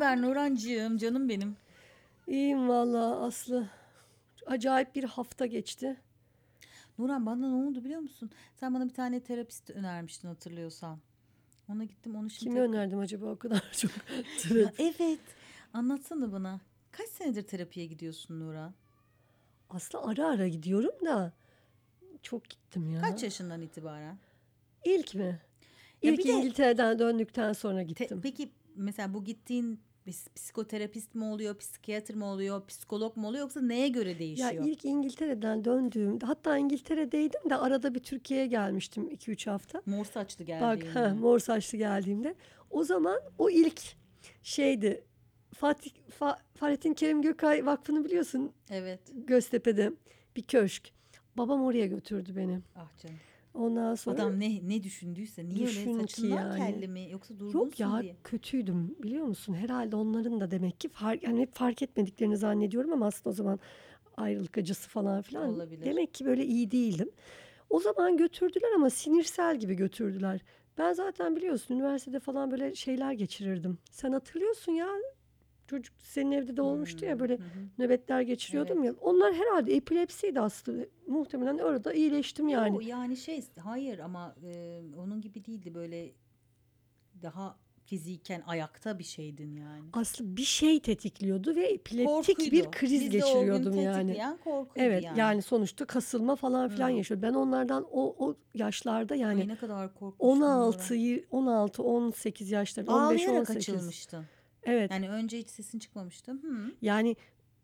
Haber Nurancığım canım benim. İyiyim vallahi Aslı. Acayip bir hafta geçti. Nuran bana ne oldu biliyor musun? Sen bana bir tane terapist önermiştin hatırlıyorsan. Ona gittim onu şimdi... Kimi önerdim acaba o kadar çok? Ya evet. Anlatsana bana. Kaç senedir terapiye gidiyorsun Nuran? Aslı ara ara gidiyorum da çok gittim ya. Kaç yaşından itibaren? İlk mi? Ya İlk bir de- İngiltere'den döndükten sonra Te- gittim. peki mesela bu gittiğin psikoterapist mi oluyor, psikiyatr mı oluyor, psikolog mu oluyor yoksa neye göre Ya değişiyor? ilk İngiltere'den döndüğümde hatta İngiltere'deydim de arada bir Türkiye'ye gelmiştim 2-3 hafta. Mor saçlı Bak geldiğinde. ha, mor saçlı geldiğimde. O zaman o ilk şeydi. Fatih, Fa- Fahrettin Kerim Gökay Vakfı'nı biliyorsun Evet. Göztepe'de bir köşk. Babam oraya götürdü beni. Ah canım. Ondan sonra Adam ne ne düşündüyse niye Düşün öyle saçından yani. kelli mi yoksa durgunsun yok ya diye. kötüydüm biliyor musun? Herhalde onların da demek ki fark yani hep fark etmediklerini zannediyorum ama aslında o zaman ayrılık acısı falan filan. Olabilir. Demek ki böyle iyi değildim. O zaman götürdüler ama sinirsel gibi götürdüler. Ben zaten biliyorsun üniversitede falan böyle şeyler geçirirdim. Sen hatırlıyorsun ya çocuk senin evde de olmuştu ya Hmm, böyle hı hı. nöbetler geçiriyordum ya. Onlar herhalde epilepsiydi aslında. Muhtemelen orada iyileştim yani. O yani şey hayır ama e, onun gibi değildi böyle daha fiziken ayakta bir şeydin yani. Aslında bir şey tetikliyordu ve epileptik Korkuydu. bir kriz gün geçiriyordum yani. tetikleyen korkuydu Evet yani. yani. sonuçta kasılma falan filan Hı. yaşıyordum. Ben onlardan o o yaşlarda yani Ay ne kadar korkmuştum. 16 y- 16 18 yaşlarında 15 Ağlayarak 18. açılmıştın. Evet. Yani önce hiç sesin çıkmamıştı. Hı. Yani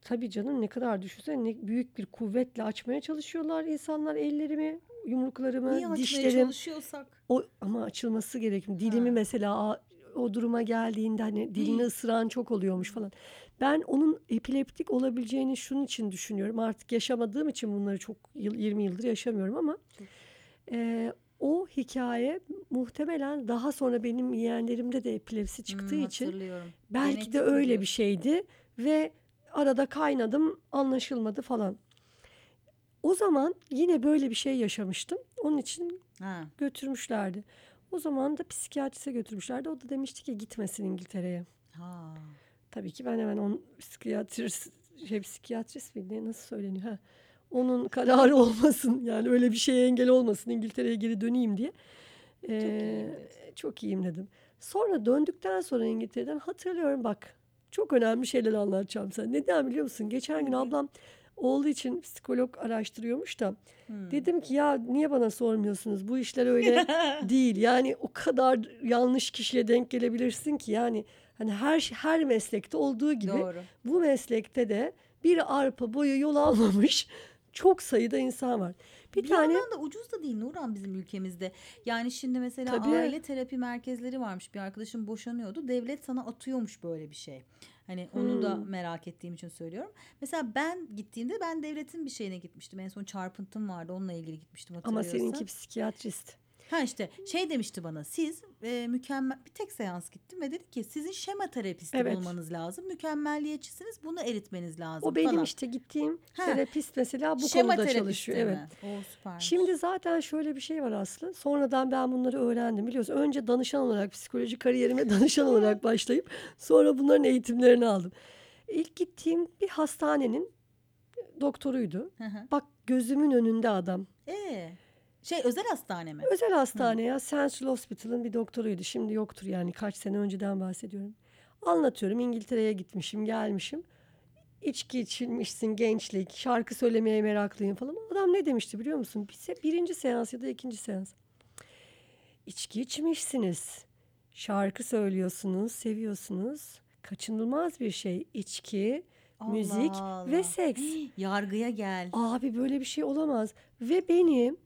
tabii canım ne kadar düşünsene ne büyük bir kuvvetle açmaya çalışıyorlar insanlar ellerimi, yumruklarımı, Niye dişlerim. çalışıyorsak? O ama açılması gerekiyor. Dilimi Ha. mesela o duruma geldiğinde hani dilini ısıran çok oluyormuş falan. Ben onun epileptik olabileceğini şunun için düşünüyorum. Artık yaşamadığım için bunları çok yıl 20 yıldır yaşamıyorum ama e, o hikaye muhtemelen daha sonra benim yeğenlerimde de epilepsi çıktığı Hmm, için belki Genetik de öyle bir şeydi ve arada kaynadım anlaşılmadı falan. O zaman yine böyle bir şey yaşamıştım. Onun için Ha. götürmüşlerdi. O zaman da psikiyatriste götürmüşlerdi. O da demişti ki gitmesin İngiltere'ye. Ha. Tabii ki ben hemen onun psikiyatrist, şey psikiyatrist mi ne nasıl söyleniyor? Ha. Onun kararı olmasın yani öyle bir şeye engel olmasın İngiltere'ye geri döneyim diye. Ee, iyiyim dedin. çok iyiyim dedim. Sonra döndükten sonra İngiltere'den hatırlıyorum bak çok önemli şeyler anlatacağım sana. Neden biliyor musun? Geçen gün ablam oğlu için psikolog araştırıyormuş da Hmm. Dedim ki ya niye bana sormuyorsunuz? Bu işler öyle değil. Yani o kadar yanlış kişiye denk gelebilirsin ki yani hani her her meslekte olduğu gibi Doğru. bu meslekte de bir arpa boyu yol almamış çok sayıda insan var. Bir, Bir tane yandan da ucuz da değil Nurhan bizim ülkemizde. Yani şimdi mesela Tabii. aile terapi merkezleri varmış. Bir arkadaşım boşanıyordu. Devlet sana atıyormuş böyle bir şey. Hani onu da Hmm. merak ettiğim için söylüyorum. Mesela ben gittiğimde ben devletin bir şeyine gitmiştim. En son çarpıntım vardı. Onunla ilgili gitmiştim ama hatırlıyorsan. seninki psikiyatrist. Ha işte şey demişti bana siz e, mükemmel bir tek seans gittim ve dedi ki sizin şema terapisti Evet. bulmanız lazım. Mükemmelliyetçisiniz bunu eritmeniz lazım O benim falan. işte gittiğim Ha. terapist mesela bu Şema konuda çalışıyor. Evet. mi? O süpermiş. Şimdi zaten şöyle bir şey var Aslı. Sonradan ben bunları öğrendim. Biliyorsun önce danışan olarak psikoloji kariyerime danışan olarak başlayıp sonra bunların eğitimlerini aldım. İlk gittiğim bir hastanenin doktoruydu. Bak gözümün önünde adam. Ee, şey özel hastane mi? Özel hastane ya Central Hospital'ın bir doktoruydu. Şimdi yoktur yani kaç sene önceden bahsediyorum. Anlatıyorum İngiltere'ye gitmişim gelmişim. İçki içilmişsin gençlik, şarkı söylemeye meraklıyım falan. Adam ne demişti biliyor musun? Bize birinci seans ya da ikinci seans. İçki içmişsiniz. Şarkı söylüyorsunuz, seviyorsunuz. Kaçınılmaz bir şey. İçki, müzik Allah ve Allah. seks. Yargıya gel. Abi böyle bir şey olamaz. Ve benim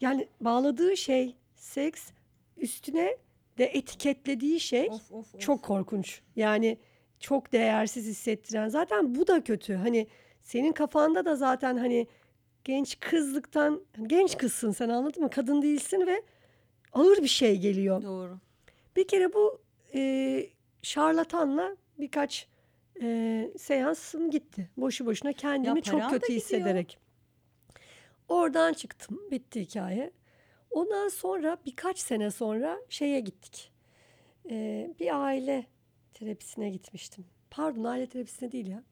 yani bağladığı şey seks üstüne de etiketlediği şey Of of of. çok korkunç. Yani çok değersiz hissettiren. Zaten bu da kötü. Hani senin kafanda da zaten hani genç kızlıktan genç kızsın sen anladın mı? Kadın değilsin ve ağır bir şey geliyor. Doğru. Bir kere bu e, şarlatanla birkaç e, seansım gitti. Boşu boşuna kendimi çok kötü hissederek. Oradan çıktım. Bitti hikaye. Ondan sonra birkaç sene sonra şeye gittik. E, bir aile terapisine gitmiştim. Pardon aile terapisine değil ya.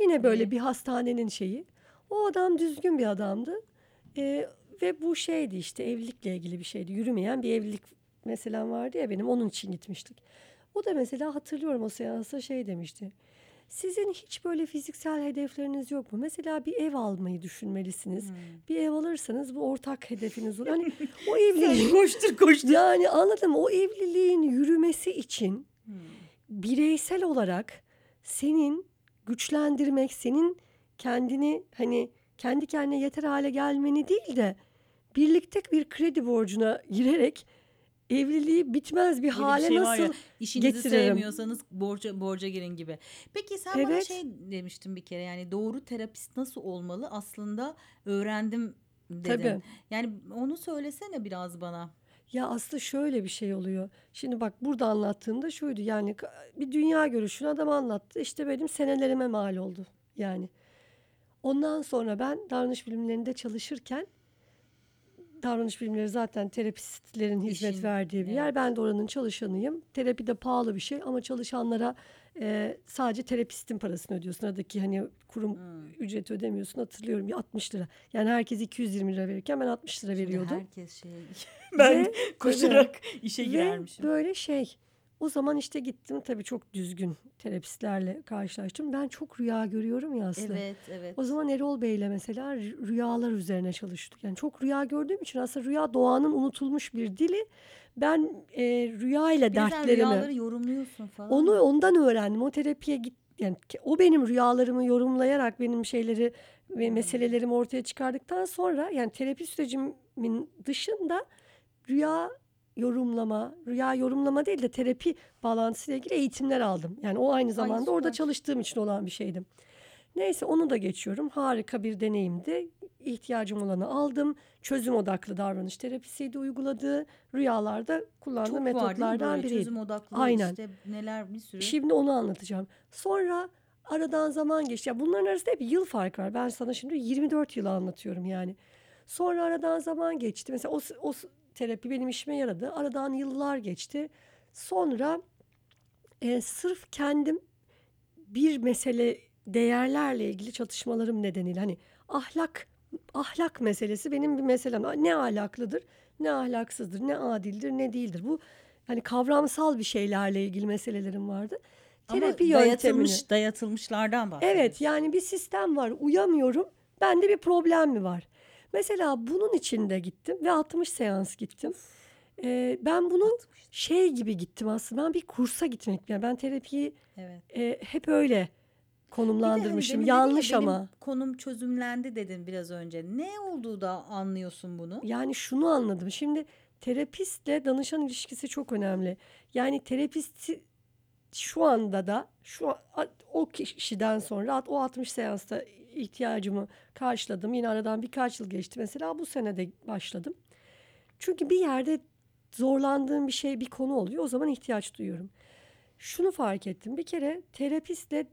Yine böyle Ne? bir hastanenin şeyi. O adam düzgün bir adamdı. Ee, ve bu şeydi işte evlilikle ilgili bir şeydi. Yürümeyen bir evlilik meselem vardı ya benim onun için gitmiştik. O da mesela hatırlıyorum o seansta şey demişti. Sizin hiç böyle fiziksel hedefleriniz yok mu? Mesela bir ev almayı düşünmelisiniz. Hmm. Bir ev alırsanız bu ortak hedefiniz olur. Hani o evliliğin koştur koştur. yani anladım o evliliğin yürümesi için Hmm. bireysel olarak senin güçlendirmek, senin kendini hani kendi kendine yeter hale gelmeni değil de birlikte bir kredi borcuna girerek evliliği bitmez bir Böyle bir hale şey var ya, nasıl işinizi getiririm? sevmiyorsanız borca borca girin gibi. Peki sen bana Evet. şey demiştin bir kere yani doğru terapist nasıl olmalı aslında öğrendim dedin. Tabii. Yani onu söylesene biraz bana. Ya aslında şöyle bir şey oluyor. Şimdi bak burada anlattığımda şuydu yani bir dünya görüşünü adam anlattı. İşte benim senelerime mal oldu yani. Ondan sonra ben davranış bilimlerinde çalışırken davranış bilimleri zaten terapistlerin hizmet İşin, verdiği bir yer. evet. Ben de oranın çalışanıyım. Terapi de pahalı bir şey ama çalışanlara e, sadece terapistin parasını ödüyorsun. Aradaki hani kurum Hmm. ücreti ödemiyorsun hatırlıyorum bir 60 lira. Yani herkes 220 lira verirken ben 60 lira Şimdi veriyordum. herkes şey ben koşarak işe Ve girermişim. böyle şey o zaman işte gittim tabii çok düzgün terapistlerle karşılaştım. Ben çok rüya görüyorum ya aslında. Evet evet. O zaman Erol Bey'le mesela rü- rüyalar üzerine çalıştık. Yani çok rüya gördüğüm için aslında rüya doğanın unutulmuş bir dili. Ben e, rüya ile dertlerimi rüyaları yorumluyorsun falan. onu ondan öğrendim. O terapiye git yani o benim rüyalarımı yorumlayarak benim şeyleri ve Hmm. meselelerimi ortaya çıkardıktan sonra yani terapi sürecimin dışında rüya yorumlama, rüya yorumlama değil de terapi bağlantısıyla ilgili eğitimler aldım. Yani o aynı zamanda orada süper. çalıştığım için olan bir şeydi. Neyse onu da geçiyorum. Harika bir deneyimdi. İhtiyacım olanı aldım. Çözüm odaklı davranış terapisiydi uyguladığı. Rüyalarda kullandığım Çok var metotlardan böyle biriydi. çözüm odaklı Aynen. işte neler bir sürü. Şimdi onu anlatacağım. Sonra aradan zaman geçti. Ya bunların arasında hep yıl fark var. Ben sana şimdi 24 yıl anlatıyorum yani. Sonra aradan zaman geçti. Mesela o, o terapi benim işime yaradı. Aradan yıllar geçti. Sonra e, sırf kendim bir mesele değerlerle ilgili çatışmalarım nedeniyle hani ahlak ahlak meselesi benim bir meselem. Ne ahlaklıdır, ne ahlaksızdır, ne adildir, ne değildir. Bu hani kavramsal bir şeylerle ilgili meselelerim vardı. Ama Terapi yöntemini. dayatılmış, dayatılmışlardan bahsediyorsun. Evet yani bir sistem var uyamıyorum. Bende bir problem mi var? Mesela bunun için de gittim ve 60 seans gittim. Ee, ben bunu şey gibi gittim aslında. Ben bir kursa gitmek. Yani ben terapiyi Evet. e, hep öyle hani konumlandırmışım. ya, Yanlış benim ama. konum çözümlendi dedin biraz önce. Ne olduğu da anlıyorsun bunu? Yani şunu anladım. Şimdi terapistle danışan ilişkisi çok önemli. Yani terapisti şu anda da şu o kişiden sonra o 60 seansta ihtiyacımı karşıladım. Yine aradan birkaç yıl geçti. Mesela bu sene de başladım. Çünkü bir yerde zorlandığım bir şey bir konu oluyor. O zaman ihtiyaç duyuyorum. Şunu fark ettim. Bir kere terapistle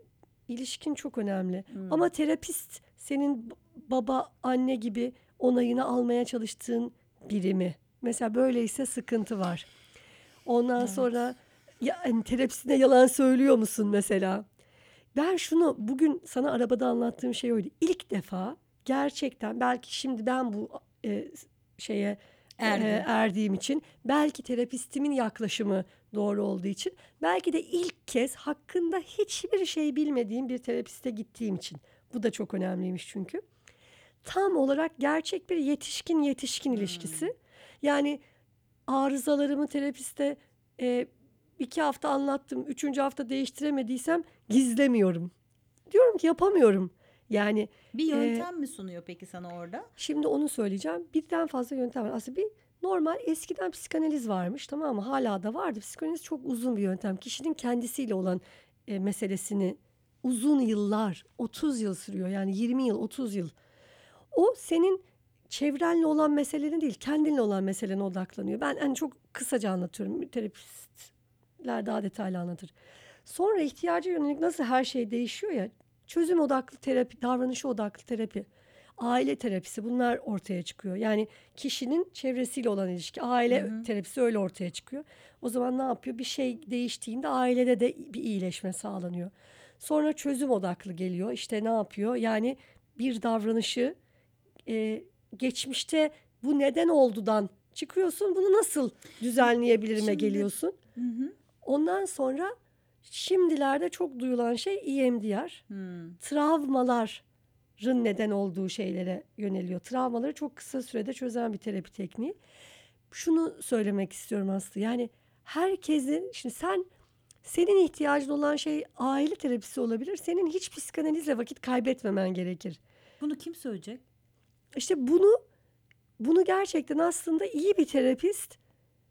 ilişkin çok önemli. Hmm. Ama terapist senin baba, anne gibi onayını almaya çalıştığın biri mi? Mesela böyleyse sıkıntı var. Ondan Evet. sonra ya, hani terapisine yalan söylüyor musun mesela? Ben şunu bugün sana arabada anlattığım şey oydu. İlk defa gerçekten belki şimdi ben bu e, şeye Erdin. e, erdiğim için belki terapistimin yaklaşımı doğru olduğu için belki de ilk kez hakkında hiçbir şey bilmediğim bir terapiste gittiğim için bu da çok önemliymiş çünkü tam olarak gerçek bir yetişkin yetişkin ilişkisi yani arızalarımı terapiste e, iki hafta anlattım üçüncü hafta değiştiremediysem gizlemiyorum diyorum ki yapamıyorum yani Bir Ee, yöntem mi sunuyor peki sana orada? Şimdi onu söyleyeceğim. Birden fazla yöntem var. Aslında bir normal eskiden psikanaliz varmış tamam mı? Hala da vardı. Psikanaliz çok uzun bir yöntem. Kişinin kendisiyle olan e, meselesini uzun yıllar, 30 yıl sürüyor. Yani 20 yıl, 30 yıl. O senin çevrenle olan meselenin değil, kendinle olan meselene odaklanıyor. Ben hani çok kısaca anlatıyorum. Terapistler daha detaylı anlatır. Sonra ihtiyaca yönelik nasıl her şey değişiyor ya. Çözüm odaklı terapi, davranışa odaklı terapi. aile terapisi bunlar ortaya çıkıyor. Yani kişinin çevresiyle olan ilişki, aile Hı hı. terapisi öyle ortaya çıkıyor. O zaman ne yapıyor? Bir şey değiştiğinde ailede de bir iyileşme sağlanıyor. Sonra çözüm odaklı geliyor. İşte ne yapıyor? Yani bir davranışı e, geçmişte bu neden oldudan çıkıyorsun. Bunu nasıl düzenleyebilirime Şimdi- geliyorsun. Hı hı. Ondan sonra şimdilerde çok duyulan şey EMDR. Hmm. Travmaların neden olduğu şeylere yöneliyor. Travmaları çok kısa sürede çözen bir terapi tekniği. Şunu söylemek istiyorum Aslı. Yani herkesin şimdi sen senin ihtiyacın olan şey aile terapisi olabilir. Senin hiç psikanalizle vakit kaybetmemen gerekir. Bunu kim söyleyecek? İşte bunu bunu gerçekten aslında iyi bir terapist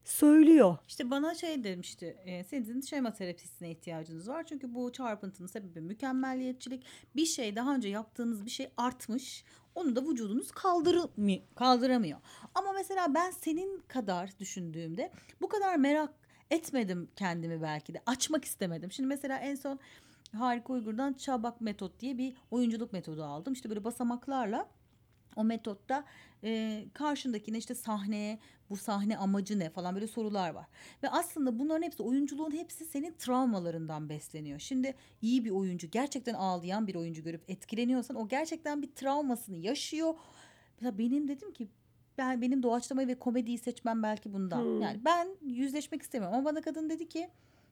söylüyor. İşte bana şey demişti. E, sizin şema terapisine ihtiyacınız var. Çünkü bu çarpıntının sebebi mükemmelliyetçilik. Bir şey daha önce yaptığınız bir şey artmış. Onu da vücudunuz kaldırmıyor, kaldıramıyor. Ama mesela ben senin kadar düşündüğümde bu kadar merak etmedim kendimi belki de. Açmak istemedim. Şimdi mesela en son Harika Uygur'dan Çabak Metot diye bir oyunculuk metodu aldım. İşte böyle basamaklarla o metotta e, karşındakine işte sahneye bu sahne amacı ne falan böyle sorular var. Ve aslında bunların hepsi oyunculuğun hepsi senin travmalarından besleniyor. Şimdi iyi bir oyuncu gerçekten ağlayan bir oyuncu görüp etkileniyorsan o gerçekten bir travmasını yaşıyor. Mesela benim dedim ki ben benim doğaçlamayı ve komediyi seçmem belki bundan. Hmm. Yani ben yüzleşmek istemiyorum ama bana kadın dedi ki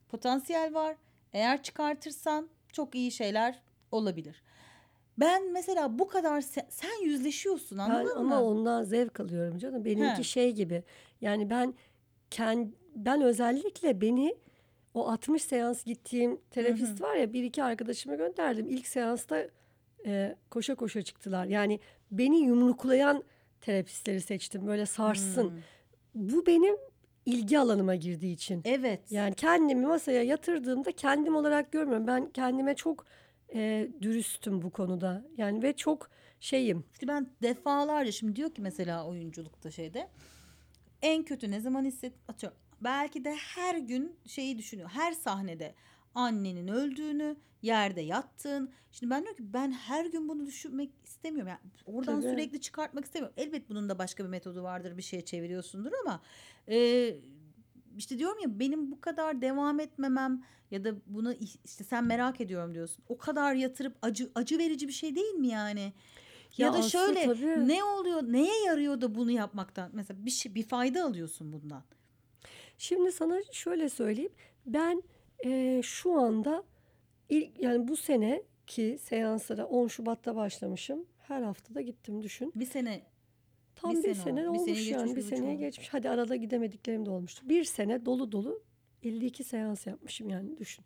potansiyel var. Eğer çıkartırsan çok iyi şeyler olabilir. Ben mesela bu kadar se- sen yüzleşiyorsun Ben anladın ama mı? ondan zevk alıyorum canım. Benimki He. şey gibi. Yani ben kend, ben özellikle beni o 60 seans gittiğim terapist var ya bir iki arkadaşıma gönderdim. İlk seansta e, koşa koşa çıktılar. Yani beni yumruklayan terapistleri seçtim. Böyle sarsın. Hmm. Bu benim ilgi alanıma girdiği için. Evet. Yani kendimi masaya yatırdığımda kendim olarak görmüyorum. Ben kendime çok e, dürüstüm bu konuda. Yani ve çok şeyim. İşte ben defalarca şimdi diyor ki mesela oyunculukta şeyde en kötü ne zaman hisset atıyorum belki de her gün şeyi düşünüyor her sahnede annenin öldüğünü yerde yattığın şimdi ben diyorum ki ben her gün bunu düşünmek istemiyorum yani oradan Tabii. sürekli çıkartmak istemiyorum elbet bunun da başka bir metodu vardır bir şeye çeviriyorsundur ama e, işte diyorum ya benim bu kadar devam etmemem ya da bunu işte sen merak ediyorum diyorsun o kadar yatırıp acı acı verici bir şey değil mi yani ya, Ya da şöyle tabii. ne oluyor neye yarıyor da bunu yapmaktan mesela bir şey bir fayda alıyorsun bundan. Şimdi sana şöyle söyleyeyim. Ben e, şu anda ilk yani bu sene ki seanslara 10 Şubat'ta başlamışım. Her hafta da gittim düşün. Bir sene Tam Bir bir, sene sene, oldu. Bir olmuş seneyi yani. Bir seneye geçmiş. Hadi arada gidemediklerim de olmuştu. Bir sene dolu dolu 52 seans yapmışım yani düşün.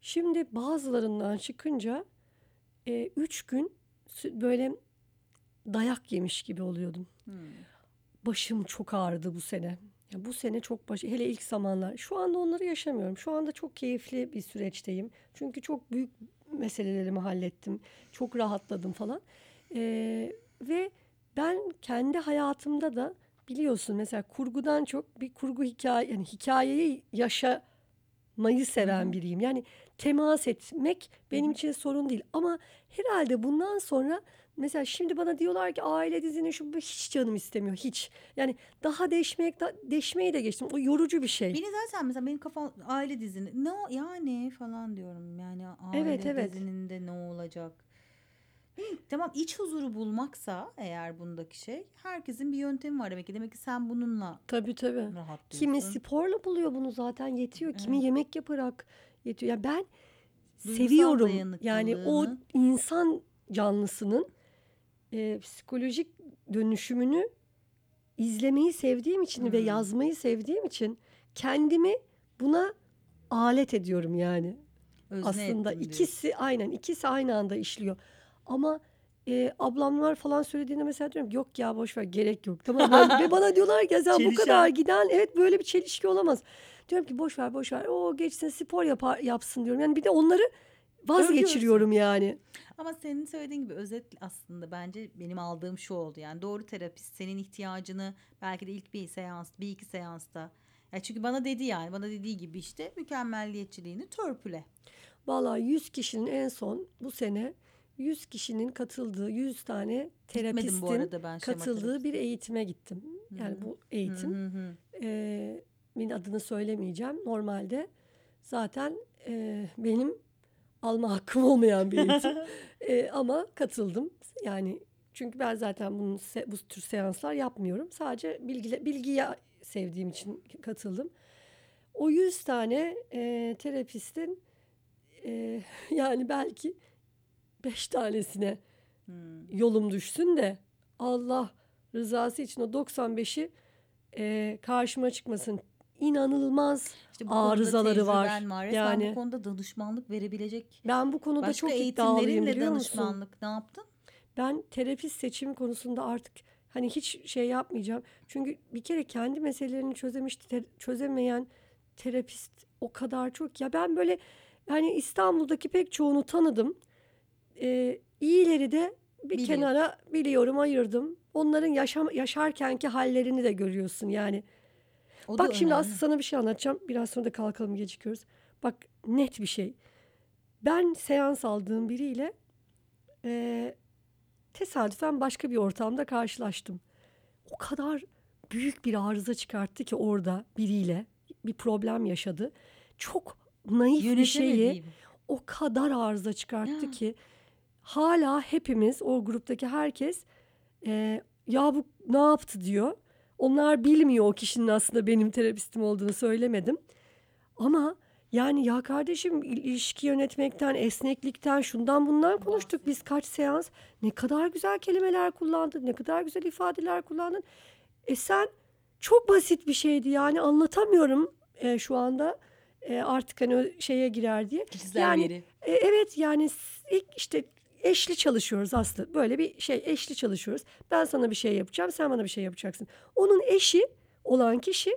Şimdi bazılarından çıkınca 3 gün sü- böyle dayak yemiş gibi oluyordum. hmm, Başım çok ağrıdı bu sene. Ya bu sene çok baş hele ilk zamanlar. Şu anda onları yaşamıyorum. Şu anda çok keyifli bir süreçteyim. Çünkü çok büyük meselelerimi hallettim. Çok rahatladım falan. Ee, ve ben kendi hayatımda da biliyorsun mesela kurgudan çok bir kurgu hikaye yani hikayeyi yaşamayı seven biriyim. Yani temas etmek benim için sorun değil ama herhalde bundan sonra mesela şimdi bana diyorlar ki aile dizini şu hiç canım istemiyor hiç. Yani daha deşmek da, deşmeyi de geçtim. O yorucu bir şey. Beni zaten mesela benim kafam aile dizini ne o- yani falan diyorum yani aile Evet, evet. dizinin de ne olacak? Tamam iç huzuru bulmaksa eğer bundaki şey herkesin bir yöntemi var demek ki. Demek ki sen bununla Tabii tabii. rahatlıyorsun. Kimi sporla buluyor bunu zaten yetiyor. Kimi Evet. yemek yaparak yetiyor. Ya ben Duygusal seviyorum. Yani o dayanıklılığını. insan canlısının e, psikolojik dönüşümünü izlemeyi sevdiğim için ve Hmm. yazmayı sevdiğim için kendimi buna alet ediyorum yani. özne Aslında ettim diyorsun. ikisi aynen ikisi aynı anda işliyor. Ama e, ablamlar falan söylediğinde mesela diyorum ki, yok ya boş ver gerek yok. Tamam böyle. ve bana diyorlar ki "Ya sen bu Çelişen. kadar giden evet böyle bir çelişki olamaz. Diyorum ki boş ver boş ver. O geçsin spor yapar, yapsın diyorum. Yani bir de onları vazgeçiriyorum yani. Ama senin söylediğin gibi özet aslında bence benim aldığım şu oldu. Yani doğru terapist senin ihtiyacını belki de ilk bir seans, bir iki seansta. Ya çünkü bana dedi yani bana dediği gibi işte mükemmelliyetçiliğini törpüle. Vallahi 100 kişinin en son bu sene 100 kişinin katıldığı 100 tane terapistin şema katıldığı bir eğitime gittim. Yani Hı hı. bu eğitim e, min adını söylemeyeceğim. Normalde zaten e, benim alma hakkım olmayan bir eğitim. E, ama katıldım. Yani çünkü ben zaten bunun bu tür seanslar yapmıyorum. Sadece bilgi bilgiyi sevdiğim için katıldım. O 100 tane e, terapistin e, yani belki 5 tanesine Hmm. yolum düşsün de Allah rızası için o 95'i e, karşıma çıkmasın. İnanılmaz. İşte bu Arızaları var. var. Yani- bu konuda danışmanlık verebilecek Ben bu konuda başka çok iddialıyım biliyor musun? danışmanlık ne yaptın? Ben terapist seçimi konusunda artık hani hiç şey yapmayacağım. Çünkü bir kere kendi meselelerini çözemiş, te- çözemeyen terapist o kadar çok. Ya ben böyle yani İstanbul'daki pek çoğunu tanıdım. Ee, iyileri de bir Biliyorsun. kenara biliyorum, ayırdım. Onların yaşam yaşarkenki hallerini de görüyorsun yani. O Bak şimdi önemli. aslında sana bir şey anlatacağım. Biraz sonra da kalkalım gecikiyoruz. Bak net bir şey. Ben seans aldığım biriyle eee, tesadüfen başka bir ortamda karşılaştım. O kadar büyük bir arıza çıkarttı ki orada biriyle bir problem yaşadı. Çok naif bir şeyi o kadar arıza çıkarttı Ya. ki hala hepimiz o gruptaki herkes e, ya bu ne yaptı diyor. Onlar bilmiyor o kişinin aslında benim terapistim olduğunu söylemedim. Ama yani ya kardeşim il- ilişki yönetmekten, esneklikten, şundan bundan konuştuk biz kaç seans. Ne kadar güzel kelimeler kullandın, ne kadar güzel ifadeler kullandın. E sen çok basit bir şeydi yani anlatamıyorum e, şu anda. E, artık hani şeye girer diye. Kişisel Yani veri. e, evet yani ilk işte eşli çalışıyoruz aslında. Böyle bir şey eşli çalışıyoruz. Ben sana bir şey yapacağım, sen bana bir şey yapacaksın. Onun eşi olan kişi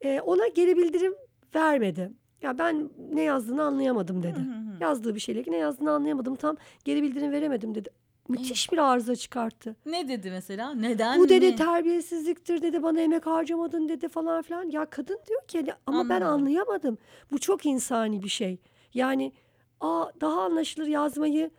e, ona geri bildirim vermedi. Ya ben ne yazdığını anlayamadım dedi. Hı hı hı. Yazdığı bir şeyle ne yazdığını anlayamadım. Tam geri bildirim veremedim dedi. Müthiş bir arıza çıkarttı. Ne dedi mesela? Neden Bu dedi mi? terbiyesizliktir dedi bana emek harcamadın dedi falan filan. Ya kadın diyor ki hani, ama ben Anlamadım. anlayamadım. Bu çok insani bir şey. Yani aa, daha anlaşılır yazmayı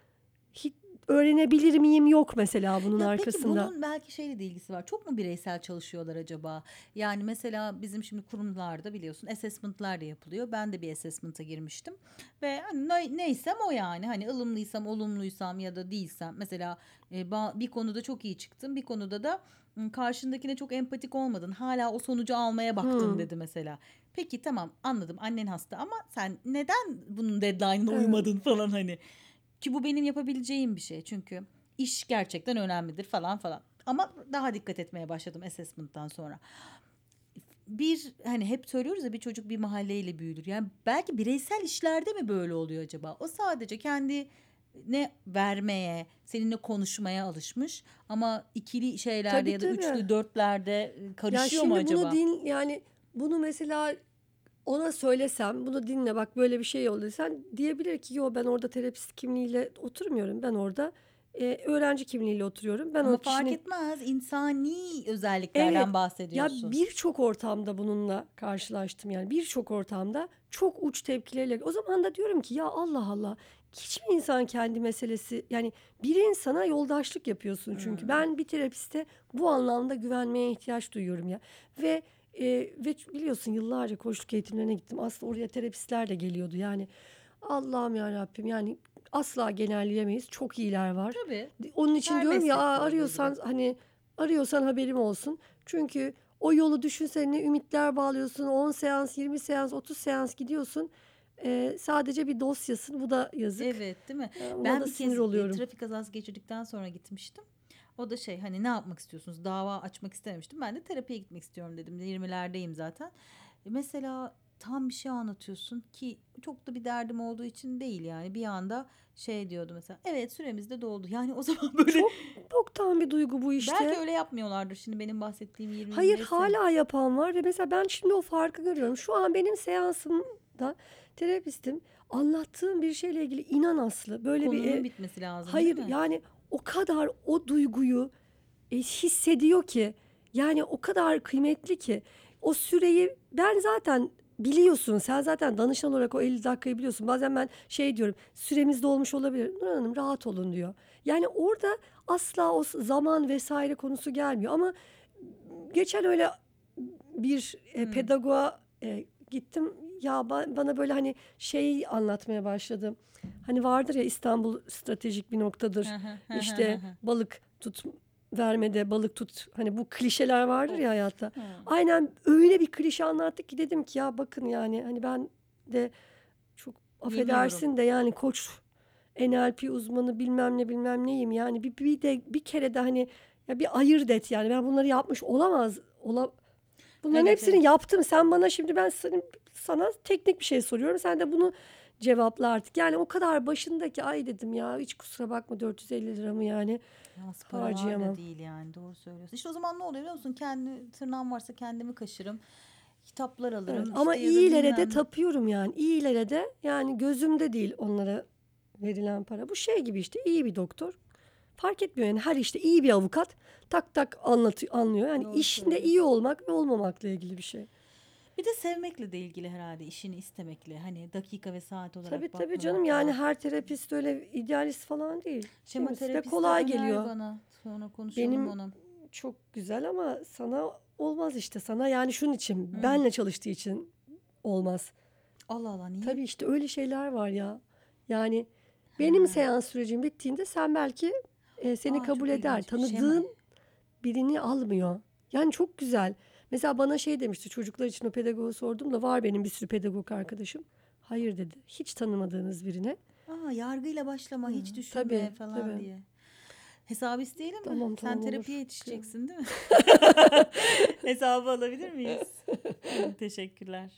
öğrenebilir miyim yok mesela bunun Ya arkasında. Peki bunun belki şeyle de ilgisi var. Çok mu bireysel çalışıyorlar acaba? Yani mesela bizim şimdi kurumlarda biliyorsun assessment'lar da yapılıyor. Ben de bir assessment'a girmiştim. Ve hani ne- neysem o yani. Hani ılımlıysam, olumluysam ya da değilsem. Mesela e, bir konuda çok iyi çıktım. Bir konuda da "Hı, karşındakine çok empatik olmadın. Hala o sonucu almaya baktın Hmm. dedi mesela. Peki tamam anladım annen hasta ama sen neden bunun deadline'ına uymadın falan hani. Ki bu benim yapabileceğim bir şey. Çünkü iş gerçekten önemlidir falan falan. Ama daha dikkat etmeye başladım assessment'tan sonra. Bir hani hep söylüyoruz ya bir çocuk bir mahalleyle büyüdür. Yani belki bireysel işlerde mi böyle oluyor acaba? O sadece kendi ne vermeye, seninle konuşmaya alışmış ama ikili şeylerde Tabii, ya da tabii. üçlü dörtlerde Ya karışıyor şimdi mu acaba? bunu din yani bunu mesela ona söylesem bunu dinle bak böyle bir şey oldu sen diyebilir ki yo ben orada terapist kimliğiyle oturmuyorum ben orada e, öğrenci kimliğiyle oturuyorum ben ama o kişinin fark etmez insani özelliklerden Evet. bahsediyorsun. Ya birçok ortamda bununla karşılaştım yani birçok ortamda çok uç tepkilerle. O zaman da diyorum ki ya Allah Allah hiç mi insan kendi meselesi yani bir insana yoldaşlık yapıyorsun çünkü. Hmm. Ben bir terapiste bu anlamda güvenmeye ihtiyaç duyuyorum ya. Ve e, ve biliyorsun yıllarca koçluk eğitimlerine gittim. Aslında oraya terapistler de geliyordu yani. Allah'ım ya Rabbim yani asla genelleyemeyiz. Çok iyiler var. Tabii. Onun için Her diyorum ya meslekte "Aa, olduğu arıyorsan gibi." hani arıyorsan haberim olsun. Çünkü o yolu düşünsene ne ümitler bağlıyorsun. 10 seans, 20 seans, 30 seans gidiyorsun. Ee, sadece bir dosyasın. Bu da yazık. Evet değil mi? Ee, Ben da bir sinir kez oluyorum. trafik kazası geçirdikten sonra gitmiştim. O da şey hani ne yapmak istiyorsunuz? Dava açmak istememiştim. Ben de terapiye gitmek istiyorum dedim. 20'lerdeyim zaten. E, Mesela tam bir şey anlatıyorsun ki çok da bir derdim olduğu için değil yani. Bir anda şey diyordu mesela. Evet süremiz de doldu. Yani o zaman böyle Çok boktan bir duygu bu işte. belki öyle yapmıyorlardır şimdi benim bahsettiğim 20 Hayır 25 hala yapan var ve mesela ben şimdi o farkı görüyorum. Şu an benim seansımda terapistim anlattığım bir şeyle ilgili inan Aslı böyle bir konunun e, bitmesi lazım Hayır yani o kadar o duyguyu e, hissediyor ki yani o kadar kıymetli ki o süreyi ben zaten biliyorsun. Sen zaten danışan olarak o 50 dakikayı biliyorsun. Bazen ben şey diyorum süremiz dolmuş olabilir. Nur Hanım rahat olun diyor. Yani orada asla o zaman vesaire konusu gelmiyor. Ama geçen öyle bir e, Hmm. pedagoğa e, gittim. Ya ba- bana böyle hani şey anlatmaya başladı. Hani vardır ya İstanbul stratejik bir noktadır. İşte balık tut vermede balık tut. Hani bu klişeler vardır ya hayatta. Aynen öyle bir klişe anlattık ki dedim ki ya bakın yani hani ben de çok affedersin de yani koç NLP uzmanı bilmem ne bilmem neyim yani bir, bir de bir kere de hani ya bir ayırt et yani ben bunları yapmış olamaz ola bunların Evet, hepsini evet. yaptım sen bana şimdi ben sana, sana teknik bir şey soruyorum sen de bunu cevapla artık yani o kadar başındaki ay dedim ya hiç kusura bakma 450 lira mı yani da Harcayamam. değil yani doğru söylüyorsun. İşte o zaman ne oluyor biliyor musun? Kendi tırnağım varsa kendimi kaşırım. Kitaplar alırım. Evet, işte Ama iyilere de tapıyorum yani. İyilere de yani gözümde değil onlara verilen para. Bu şey gibi işte iyi bir doktor. Fark etmiyor yani her işte iyi bir avukat tak tak anlatıyor, anlıyor. Yani Doğru işinde iyi olmak ve olmamakla ilgili bir şey. Bir de sevmekle de ilgili herhalde işini istemekle. Hani dakika ve saat olarak Tabii tabii canım yani her terapist öyle idealist falan değil. Şema terapisti kolay geliyor. bana. Sonra konuşalım Benim- onu. Çok güzel ama sana olmaz işte. Sana yani şunun için Hı. benle çalıştığı için olmaz. Allah Allah niye? Tabii işte öyle şeyler var ya. Yani benim Ha. seans sürecim bittiğinde sen belki e, seni Aa, kabul eder. şey Tanıdığın mi? birini almıyor. Yani çok güzel. Mesela bana şey demişti çocuklar için o pedagogu sordum da var benim bir sürü pedagog arkadaşım. Hayır dedi. Hiç tanımadığınız birine. Aa, yargıyla başlama Hı, hiç düşünme tabii, falan tabii. diye. Hesabı isteyelim mi? Tamam, Sen tamam, olur. terapiye yetişeceksin değil mi? Hesabı alabilir miyiz? Teşekkürler.